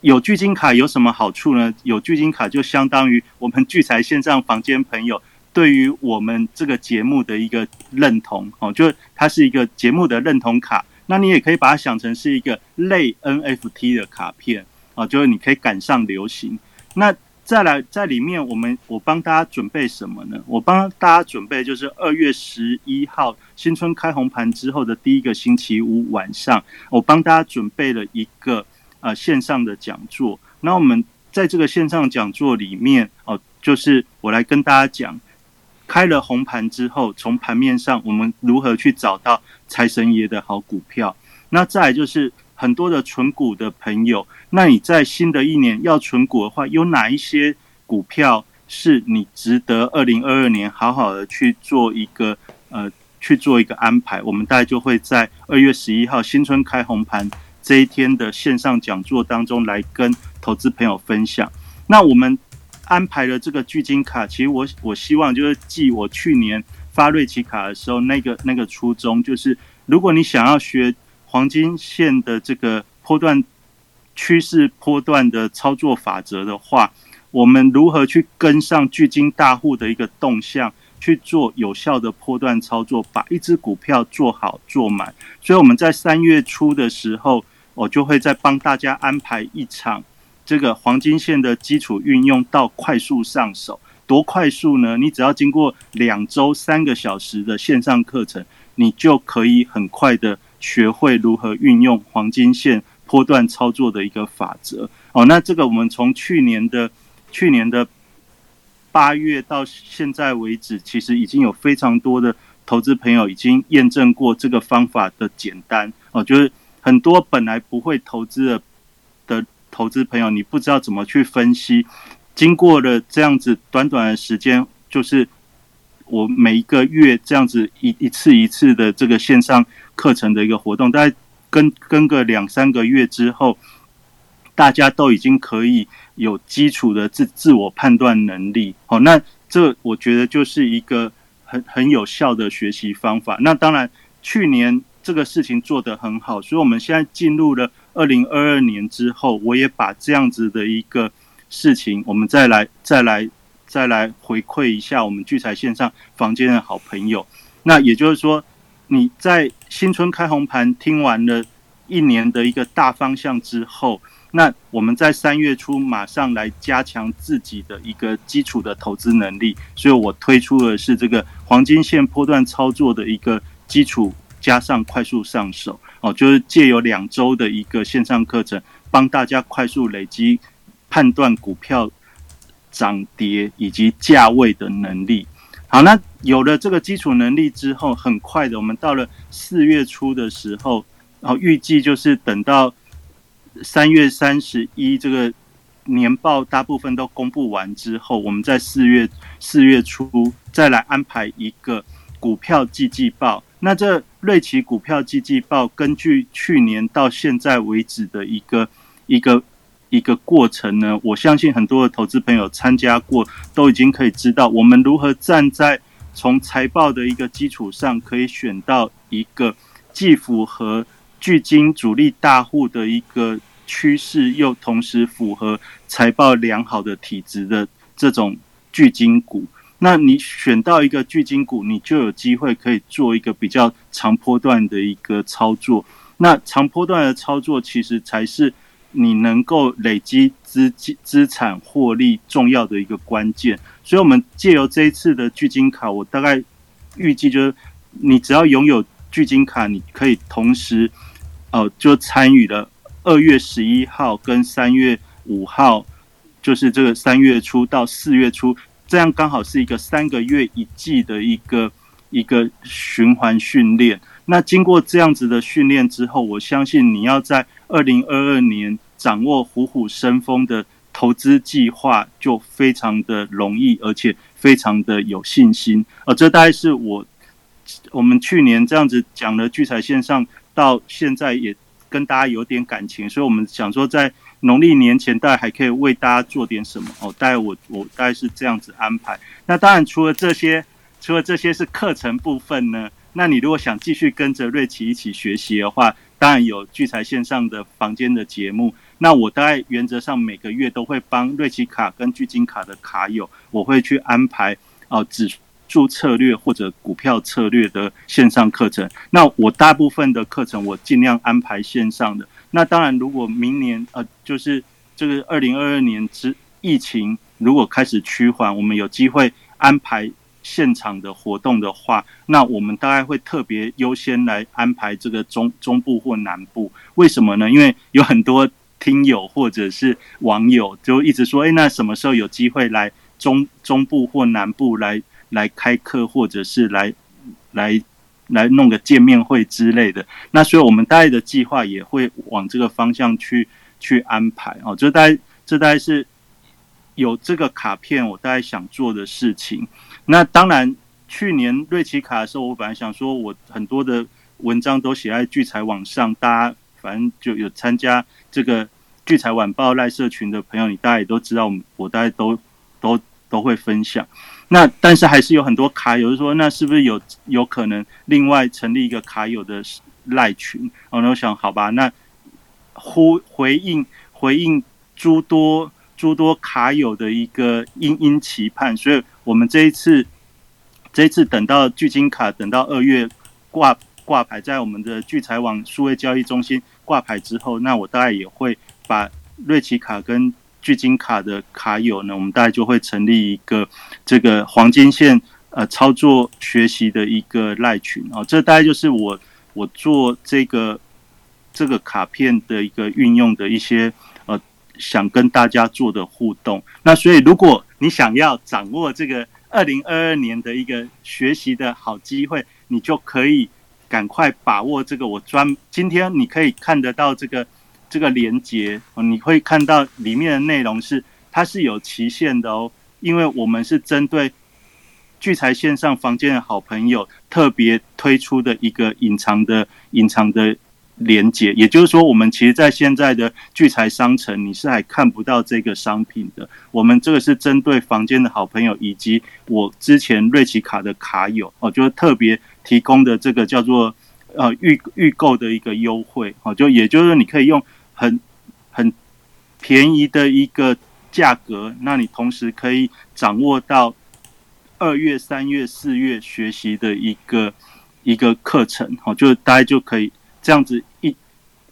有聚金卡有什么好处呢？有聚金卡就相当于我们聚财线上房间朋友对于我们这个节目的一个认同哦，就是它是一个节目的认同卡。那你也可以把它想成是一个类 NFT 的卡片啊，就是你可以赶上流行。那再来，在里面我们我帮大家准备什么呢？我帮大家准备就是二月十一号新春开红盘之后的第一个星期五晚上，我帮大家准备了一个呃线上的讲座。那我们在这个线上讲座里面哦，就是我来跟大家讲，开了红盘之后，从盘面上我们如何去找到财神爷的好股票。那再就是。很多的存股的朋友，那你在新的一年要存股的话，有哪一些股票是你值得二零二二年好好的去做一个呃去做一个安排？我们大概就会在二月十一号新春开红盘这一天的线上讲座当中来跟投资朋友分享。那我们安排了这个巨金卡，其实我我希望就是记我去年发瑞奇卡的时候那个那个初衷，就是如果你想要学。黄金线的这个波段趋势波段的操作法则的话，我们如何去跟上巨金大户的一个动向，去做有效的波段操作，把一只股票做好做满？所以我们在三月初的时候，我就会再帮大家安排一场这个黄金线的基础运用到快速上手。多快速呢？你只要经过两周三个小时的线上课程，你就可以很快的学会如何运用黄金线波段操作的一个法则。哦，那这个我们从去年的去年的八月到现在为止，其实已经有非常多的投资朋友已经验证过这个方法的简单。哦，就是很多本来不会投资的的投资朋友，你不知道怎么去分析。经过了这样子短短的时间，就是我每一个月这样子一一次一次的这个线上课程的一个活动，大概跟跟个两三个月之后，大家都已经可以有基础的自自我判断能力。好，那这我觉得就是一个很很有效的学习方法。那当然，去年这个事情做得很好，所以我们现在进入了二零二二年之后，我也把这样子的一个。事情，我们再来再来再来回馈一下我们聚财线上房间的好朋友。那也就是说，你在新春开红盘听完了一年的一个大方向之后，那我们在三月初马上来加强自己的一个基础的投资能力。所以我推出的是这个黄金线波段操作的一个基础，加上快速上手哦，就是借由两周的一个线上课程，帮大家快速累积。判断股票涨跌以及价位的能力。好，那有了这个基础能力之后，很快的，我们到了四月初的时候，然后预计就是等到三月三十一这个年报大部分都公布完之后，我们在四月四月初再来安排一个股票季季报。那这瑞奇股票季季报，根据去年到现在为止的一个一个。一个过程呢，我相信很多的投资朋友参加过，都已经可以知道我们如何站在从财报的一个基础上，可以选到一个既符合巨金主力大户的一个趋势，又同时符合财报良好的体质的这种巨金股。那你选到一个巨金股，你就有机会可以做一个比较长波段的一个操作。那长波段的操作，其实才是。你能够累积资金资产获利重要的一个关键，所以，我们借由这一次的巨金卡，我大概预计就是，你只要拥有巨金卡，你可以同时，哦，就参与了二月十一号跟三月五号，就是这个三月初到四月初，这样刚好是一个三个月一季的一个一个循环训练。那经过这样子的训练之后，我相信你要在二零二二年掌握虎虎生风的投资计划，就非常的容易，而且非常的有信心。呃，这大概是我我们去年这样子讲的聚财线上，到现在也跟大家有点感情，所以我们想说，在农历年前，大概还可以为大家做点什么哦。大概我我大概是这样子安排。那当然，除了这些，除了这些是课程部分呢。那你如果想继续跟着瑞奇一起学习的话，当然有聚财线上的房间的节目。那我大概原则上每个月都会帮瑞奇卡跟聚金卡的卡友，我会去安排哦指数策略或者股票策略的线上课程。那我大部分的课程我尽量安排线上的。那当然，如果明年呃就是这个二零二二年之疫情如果开始趋缓，我们有机会安排。现场的活动的话，那我们大概会特别优先来安排这个中中部或南部。为什么呢？因为有很多听友或者是网友就一直说，哎，那什么时候有机会来中中部或南部来来开课，或者是来来来弄个见面会之类的？那所以我们大概的计划也会往这个方向去去安排哦。这大概这大概是有这个卡片，我大概想做的事情。那当然，去年瑞奇卡的时候，我本来想说，我很多的文章都写在聚财网上，大家反正就有参加这个聚财晚报赖社群的朋友，你大家也都知道，我大概都都都会分享。那但是还是有很多卡友说，那是不是有有可能另外成立一个卡友的赖群？然后我想，好吧，那呼回应回应诸多。诸多卡友的一个殷殷期盼，所以我们这一次，这一次等到巨金卡等到二月挂挂牌，在我们的聚财网数位交易中心挂牌之后，那我大概也会把瑞奇卡跟聚金卡的卡友呢，我们大概就会成立一个这个黄金线呃操作学习的一个赖群哦，这大概就是我我做这个这个卡片的一个运用的一些呃想跟大家做的互动。那所以如果你想要掌握这个二零二二年的一个学习的好机会，你就可以赶快把握这个。我专今天你可以看得到这个这个连接，你会看到里面的内容是它是有期限的哦，因为我们是针对聚财线上房间的好朋友特别推出的一个隐藏的隐藏的。连接，也就是说，我们其实，在现在的聚财商城，你是还看不到这个商品的。我们这个是针对房间的好朋友，以及我之前瑞奇卡的卡友哦，就是特别提供的这个叫做呃预预购的一个优惠哦，就也就是说，你可以用很很便宜的一个价格，那你同时可以掌握到二月、三月、四月学习的一个一个课程哦，就大家就可以。这样子一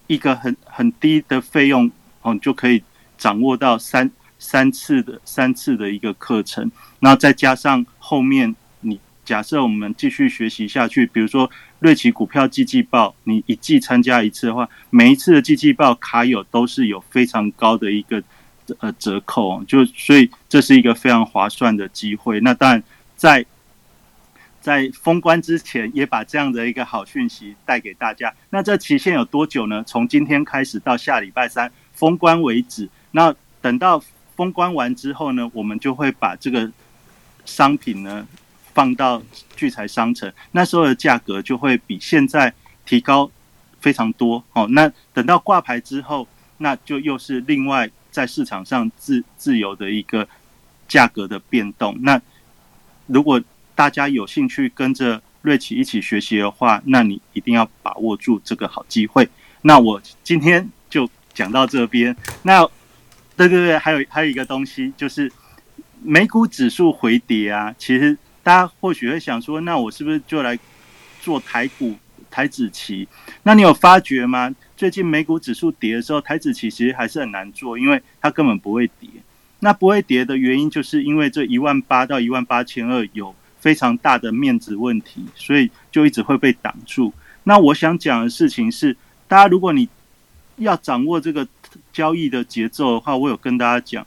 一个很很低的费用哦，就可以掌握到三三次的三次的一个课程，然后再加上后面假设我们继续学习下去，比如说瑞奇股票季季报，你一季参加一次的话，每一次的季季报卡友都是有非常高的一个呃折扣，就所以这是一个非常划算的机会。那当然在。在封关之前，也把这样的一个好讯息带给大家。那这期限有多久呢？从今天开始到下礼拜三封关为止。那等到封关完之后呢，我们就会把这个商品呢放到聚财商城，那时候的价格就会比现在提高非常多。哦，那等到挂牌之后，那就又是另外在市场上自自由的一个价格的变动。那如果大家有兴趣跟着瑞奇一起学习的话，那你一定要把握住这个好机会。那我今天就讲到这边。那对对对，还有还有一个东西就是美股指数回跌啊。其实大家或许会想说，那我是不是就来做台股台指期？那你有发觉吗？最近美股指数跌的时候，台指期其实还是很难做，因为它根本不会跌。那不会跌的原因，就是因为这一万八到一万八千二有。非常大的面子问题，所以就一直会被挡住。那我想讲的事情是，大家如果你要掌握这个交易的节奏的话，我有跟大家讲，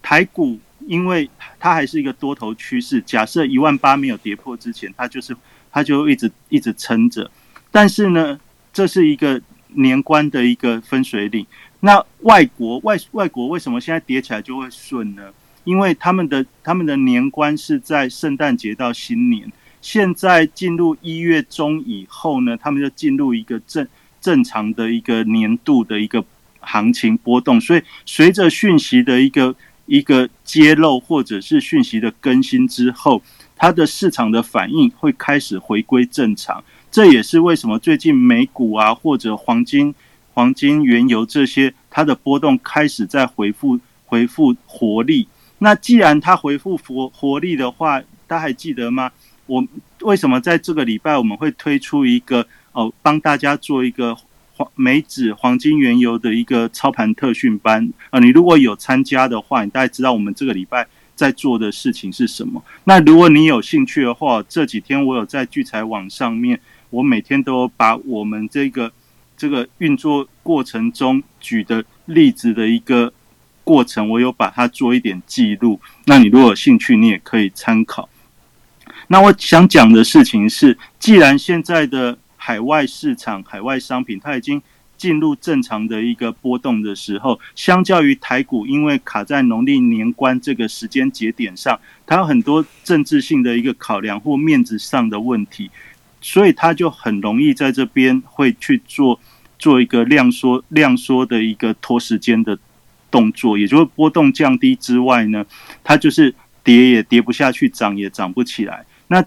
台股因为它还是一个多头趋势，假设一万八没有跌破之前，它就是它就一直一直撑着。但是呢，这是一个年关的一个分水岭。那外国外外国为什么现在跌起来就会顺呢？因为他们的他们的年关是在圣诞节到新年，现在进入一月中以后呢，他们就进入一个正正常的一个年度的一个行情波动，所以随着讯息的一个一个揭露或者是讯息的更新之后，它的市场的反应会开始回归正常。这也是为什么最近美股啊或者黄金、黄金、原油这些它的波动开始在回复回复活力。那既然它回复活活力的话，大家还记得吗？我为什么在这个礼拜我们会推出一个哦，帮大家做一个黄美指黄金原油的一个操盘特训班啊？你如果有参加的话，你大概知道我们这个礼拜在做的事情是什么。那如果你有兴趣的话，这几天我有在聚财网上面，我每天都把我们这个这个运作过程中举的例子的一个。过程我有把它做一点记录，那你如果有兴趣，你也可以参考。那我想讲的事情是，既然现在的海外市场、海外商品它已经进入正常的一个波动的时候，相较于台股，因为卡在农历年关这个时间节点上，它有很多政治性的一个考量或面子上的问题，所以它就很容易在这边会去做做一个量缩、量缩的一个拖时间的。动作，也就是波动降低之外呢，它就是跌也跌不下去，涨也涨不起来。那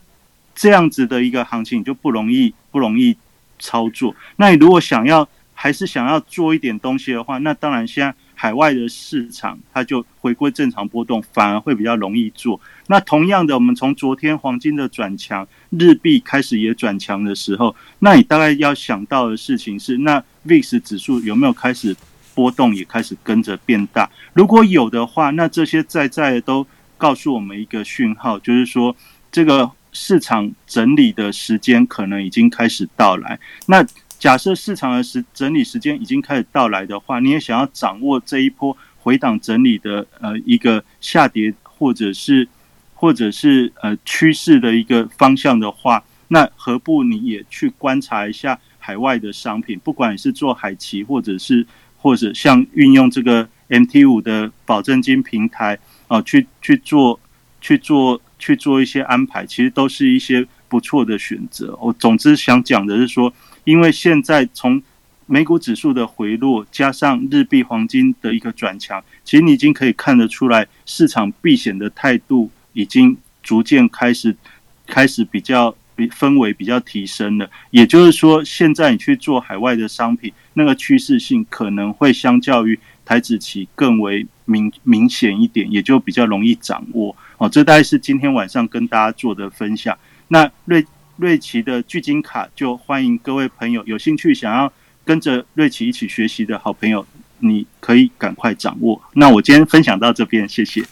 这样子的一个行情就不容易不容易操作。那你如果想要还是想要做一点东西的话，那当然现在海外的市场它就回归正常波动，反而会比较容易做。那同样的，我们从昨天黄金的转强，日币开始也转强的时候，那你大概要想到的事情是，那 VIX 指数有没有开始波动，也开始跟着变大？如果有的话，那这些在在都告诉我们一个讯号，就是说这个市场整理的时间可能已经开始到来。那假设市场的时整理时间已经开始到来的话，你也想要掌握这一波回档整理的呃一个下跌，或者是或者是呃趋势的一个方向的话，那何不你也去观察一下海外的商品，不管是做海奇，或者是或者像运用这个 MT 五的保证金平台啊，去去做去做去做一些安排，其实都是一些不错的选择。我总之想讲的是说。因为现在从美股指数的回落，加上日币、黄金的一个转强，其实你已经可以看得出来，市场避险的态度已经逐渐开始开始比较比氛围比较提升了。也就是说，现在你去做海外的商品，那个趋势性可能会相较于台子期更为明明显一点，也就比较容易掌握。哦，这大概是今天晚上跟大家做的分享。那瑞。瑞奇的聚金卡，就欢迎各位朋友有兴趣想要跟着瑞奇一起学习的好朋友，你可以赶快掌握。那我今天分享到这边，谢谢。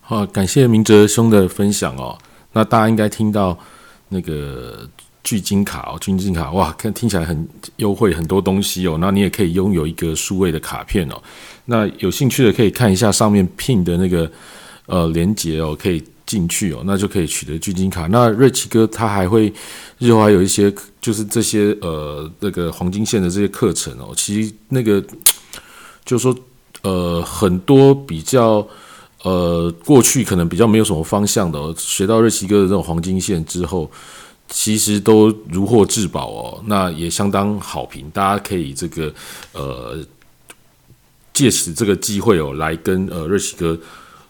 好，感谢明哲兄的分享哦。那大家应该听到那个聚金卡哦，聚金卡哇，看听起来很优惠，很多东西哦。那你也可以拥有一个数位的卡片哦。那有兴趣的可以看一下上面 pin 的那个呃连接哦，可以。进去哦，那就可以取得巨金卡。那瑞奇哥他还会日后还有一些，就是这些呃那个黄金线的这些课程哦。其实那个就是说呃很多比较呃过去可能比较没有什么方向的，学到瑞奇哥的这种黄金线之后，其实都如获至宝哦。那也相当好评，大家可以这个呃借此这个机会哦，来跟呃瑞奇哥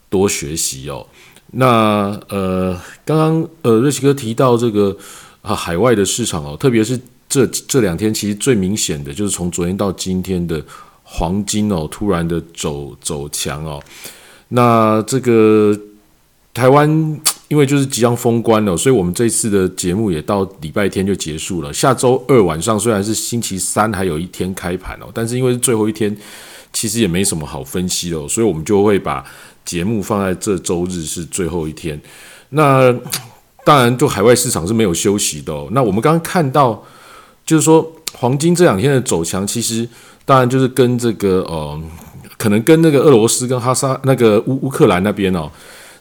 多学习哦。那呃，刚刚呃，瑞奇哥提到这个啊，海外的市场哦，特别是这这两天，其实最明显的就是从昨天到今天的黄金哦，突然的走走强哦。那这个台湾因为就是即将封关了，所以我们这次的节目也到礼拜天就结束了。下周二晚上虽然是星期三还有一天开盘哦，但是因为是最后一天，其实也没什么好分析哦，所以我们就会把。节目放在这周日是最后一天，那 当然就海外市场是没有休息的。那我们刚刚看到，就是说黄金这两天的走强，其实当然就是跟这个呃，可能跟那个俄罗斯跟哈萨那个乌乌克兰那边哦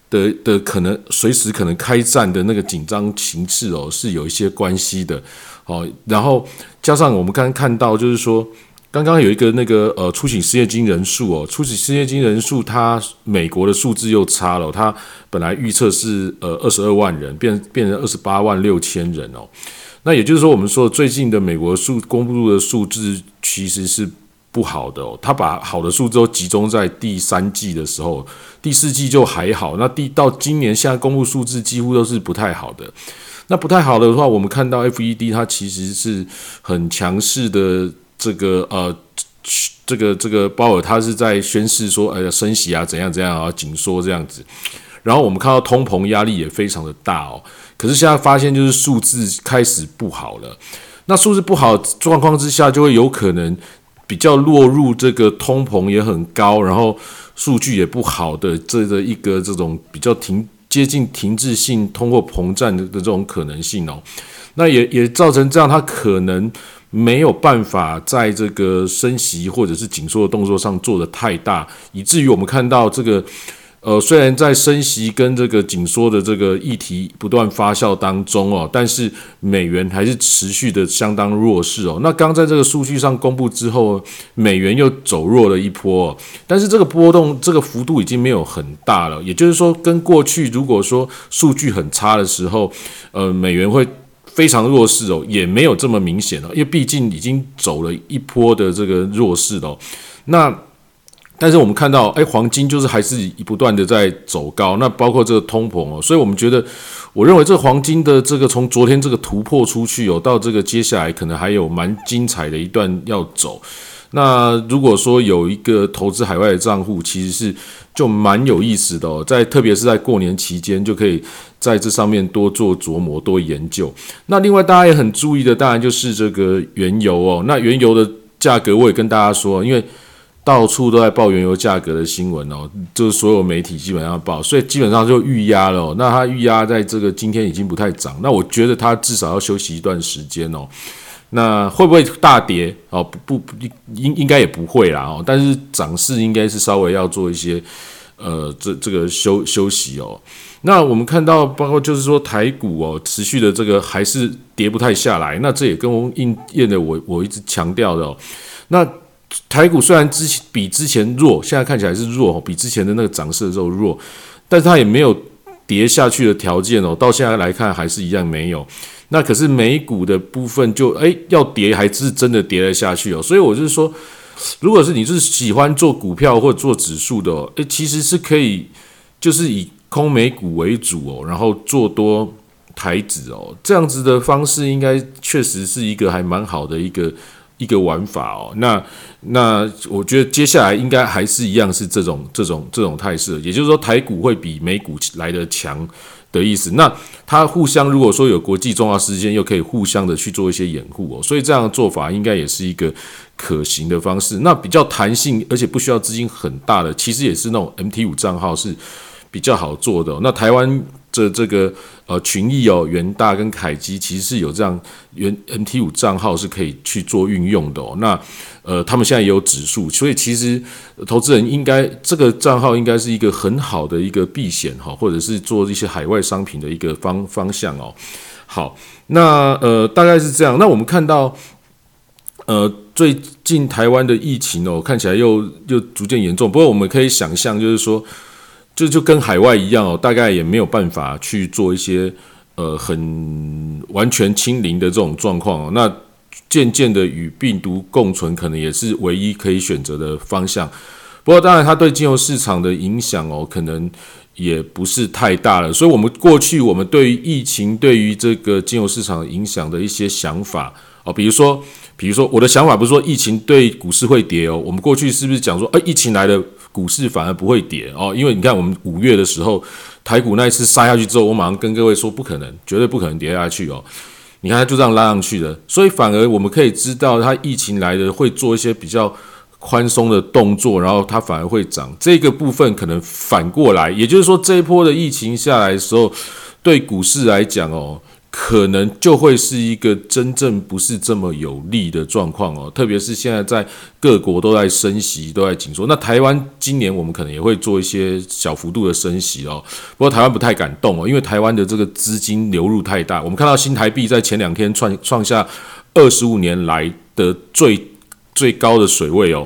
的的可能随时可能开战的那个紧张情势哦是有一些关系的哦。然后加上我们刚刚看到，就是说。刚刚有一个那个呃，出勤失业金人数哦，出勤失业金人数，它美国的数字又差了，它本来预测是呃二十二万人，变变成二十八万六千人哦。那也就是说，我们说最近的美国数公布的数字其实是不好的哦，它把好的数字都集中在第三季的时候，第四季就还好，那第到今年现在公布数字几乎都是不太好的。那不太好的话，我们看到 FED 它其实是很强势的。这个呃，这个这个鲍尔他是在宣示说，哎呀，升息啊，怎样怎样啊，紧缩这样子。然后我们看到通膨压力也非常的大哦。可是现在发现就是数字开始不好了。那数字不好状况之下，就会有可能比较落入这个通膨也很高，然后数据也不好的这个一个这种比较停接近停滞性通货膨胀的的这种可能性哦。那也也造成这样，它可能。没有办法在这个升息或者是紧缩的动作上做的太大，以至于我们看到这个，呃，虽然在升息跟这个紧缩的这个议题不断发酵当中哦，但是美元还是持续的相当弱势哦。那刚在这个数据上公布之后，美元又走弱了一波，但是这个波动这个幅度已经没有很大了。也就是说，跟过去如果说数据很差的时候，呃，美元会。非常弱势哦，也没有这么明显哦，因为毕竟已经走了一波的这个弱势哦。那但是我们看到，哎，黄金就是还是不断的在走高，那包括这个通膨哦，所以我们觉得，我认为这黄金的这个从昨天这个突破出去哦，到这个接下来可能还有蛮精彩的一段要走。那如果说有一个投资海外的账户，其实是就蛮有意思的哦，在特别是在过年期间，就可以在这上面多做琢磨、多研究。那另外大家也很注意的，当然就是这个原油哦。那原油的价格，我也跟大家说，因为到处都在报原油价格的新闻哦，就是所有媒体基本上报，所以基本上就预压了。那它预压在这个今天已经不太涨，那我觉得它至少要休息一段时间哦。那会不会大跌？哦，不不应应该也不会啦哦。但是涨势应该是稍微要做一些呃，这这个休休息哦。那我们看到，包括就是说台股哦，持续的这个还是跌不太下来。那这也跟我们应验的我我一直强调的哦。那台股虽然之前比之前弱，现在看起来是弱哦，比之前的那个涨势的时候弱，但是它也没有跌下去的条件哦。到现在来看，还是一样没有。那可是美股的部分就诶要跌还是真的跌了下去哦，所以我就是说，如果是你是喜欢做股票或者做指数的哦，诶，其实是可以就是以空美股为主哦，然后做多台指哦，这样子的方式应该确实是一个还蛮好的一个一个玩法哦。那那我觉得接下来应该还是一样是这种这种这种态势，也就是说台股会比美股来的强。的意思，那它互相如果说有国际重要事件，又可以互相的去做一些掩护哦，所以这样的做法应该也是一个可行的方式。那比较弹性，而且不需要资金很大的，其实也是那种 MT 五账号是比较好做的。那台湾。这这个呃群益哦，元大跟凯基其实是有这样原 MT 五账号是可以去做运用的哦。那呃，他们现在也有指数，所以其实投资人应该这个账号应该是一个很好的一个避险哈，或者是做一些海外商品的一个方方向哦。好，那呃大概是这样。那我们看到呃最近台湾的疫情哦，看起来又又逐渐严重。不过我们可以想象，就是说。这就跟海外一样哦，大概也没有办法去做一些呃很完全清零的这种状况。那渐渐的与病毒共存，可能也是唯一可以选择的方向。不过当然，它对金融市场的影响哦，可能也不是太大了。所以，我们过去我们对于疫情对于这个金融市场影响的一些想法哦，比如说，比如说我的想法不是说疫情对股市会跌哦。我们过去是不是讲说，哎，疫情来了？股市反而不会跌哦，因为你看我们五月的时候，台股那一次杀下去之后，我马上跟各位说不可能，绝对不可能跌下去哦。你看它就这样拉上去的，所以反而我们可以知道，它疫情来的会做一些比较宽松的动作，然后它反而会涨。这个部分可能反过来，也就是说这一波的疫情下来的时候，对股市来讲哦。可能就会是一个真正不是这么有利的状况哦，特别是现在在各国都在升息，都在紧缩。那台湾今年我们可能也会做一些小幅度的升息哦，不过台湾不太敢动哦，因为台湾的这个资金流入太大。我们看到新台币在前两天创创下二十五年来的最最高的水位哦，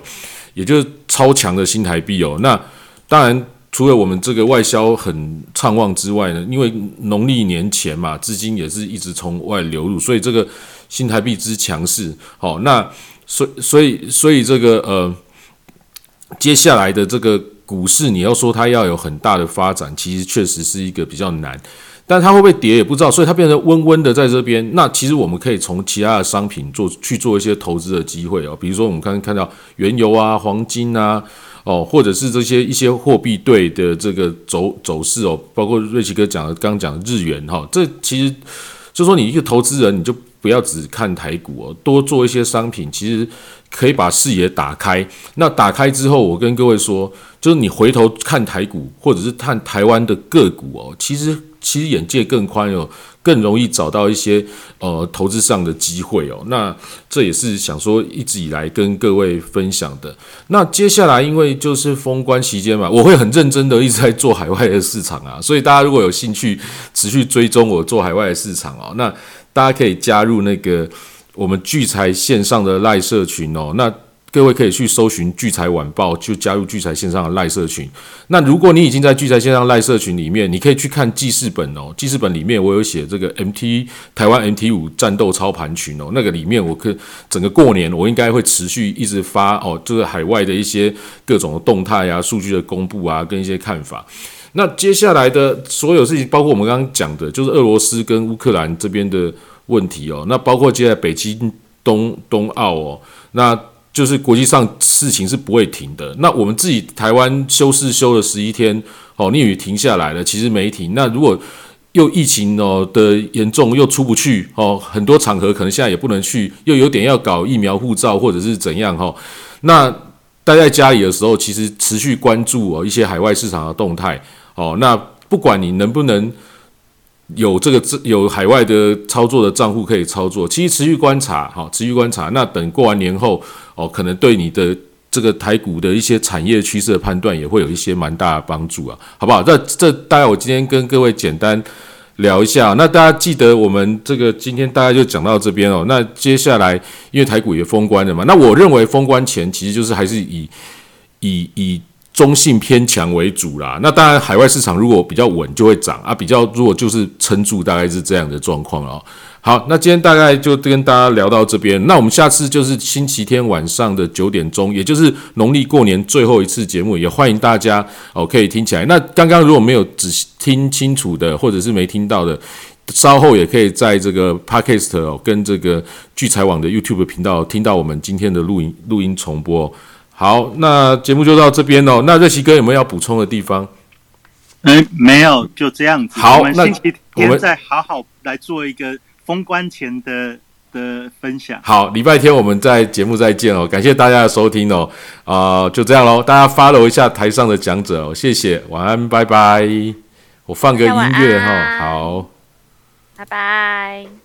也就是超强的新台币哦。那当然。除了我们这个外销很畅旺之外呢，因为农历年前嘛，资金也是一直从外流入，所以这个新台币之强势，好，那所所以所以这个呃，接下来的这个股市，你要说它要有很大的发展，其实确实是一个比较难。但它会不会跌也不知道，所以它变成温温的在这边。那其实我们可以从其他的商品做去做一些投资的机会哦，比如说我们刚刚看到原油啊、黄金啊。哦，或者是这些一些货币对的这个走走势哦，包括瑞奇哥讲的，刚讲的日元哈，这其实就说你一个投资人，你就不要只看台股哦，多做一些商品，其实可以把视野打开。那打开之后，我跟各位说，就是你回头看台股，或者是看台湾的个股哦，其实其实眼界更宽哦。更容易找到一些呃投资上的机会哦，那这也是想说一直以来跟各位分享的。那接下来因为就是封关期间嘛，我会很认真的一直在做海外的市场啊，所以大家如果有兴趣持续追踪我做海外的市场哦，那大家可以加入那个我们聚财线上的赖社群哦，那。各位可以去搜寻聚财晚报，就加入聚财线上的赖社群。那如果你已经在聚财线上赖社群里面，你可以去看记事本哦。记事本里面我有写这个 MT 台湾 MT 五战斗操盘群哦，那个里面我可整个过年我应该会持续一直发哦，就是海外的一些各种的动态啊、数据的公布啊，跟一些看法。那接下来的所有事情，包括我们刚刚讲的，就是俄罗斯跟乌克兰这边的问题哦。那包括接下来北京冬冬奥哦，那。就是国际上事情是不会停的。那我们自己台湾休市休了十一天，哦，逆雨停下来了，其实没停。那如果又疫情哦的严重，又出不去哦，很多场合可能现在也不能去，又有点要搞疫苗护照或者是怎样哈。那待在家里的时候，其实持续关注哦一些海外市场的动态哦。那不管你能不能有这个有海外的操作的账户可以操作，其实持续观察哈，持续观察。那等过完年后哦，可能对你的这个台股的一些产业趋势的判断也会有一些蛮大的帮助啊，好不好？这这大概我今天跟各位简单。聊一下，那大家记得我们这个今天大概就讲到这边哦。那接下来因为台股也封关了嘛，那我认为封关前其实就是还是以以以中性偏强为主啦。那当然海外市场如果比较稳就会涨啊，比较如果就是撑住，大概是这样的状况哦。好，那今天大概就跟大家聊到这边。那我们下次就是星期天晚上的九点钟，也就是农历过年最后一次节目，也欢迎大家哦可以听起来。那刚刚如果没有仔细听清楚的，或者是没听到的，稍后也可以在这个 Podcast 哦跟这个聚财网的 YouTube 频道听到我们今天的录音录音重播。好，那节目就到这边哦。那热奇哥有没有要补充的地方？哎，没有，就这样子。好，我们星期天再好好来做一个。封关前的的分享，好，礼拜天我们在节目再见哦，感谢大家的收听哦，啊，就这样喽，大家 follow 一下台上的讲者哦，谢谢，晚安，拜拜，我放个音乐哈，好，拜拜。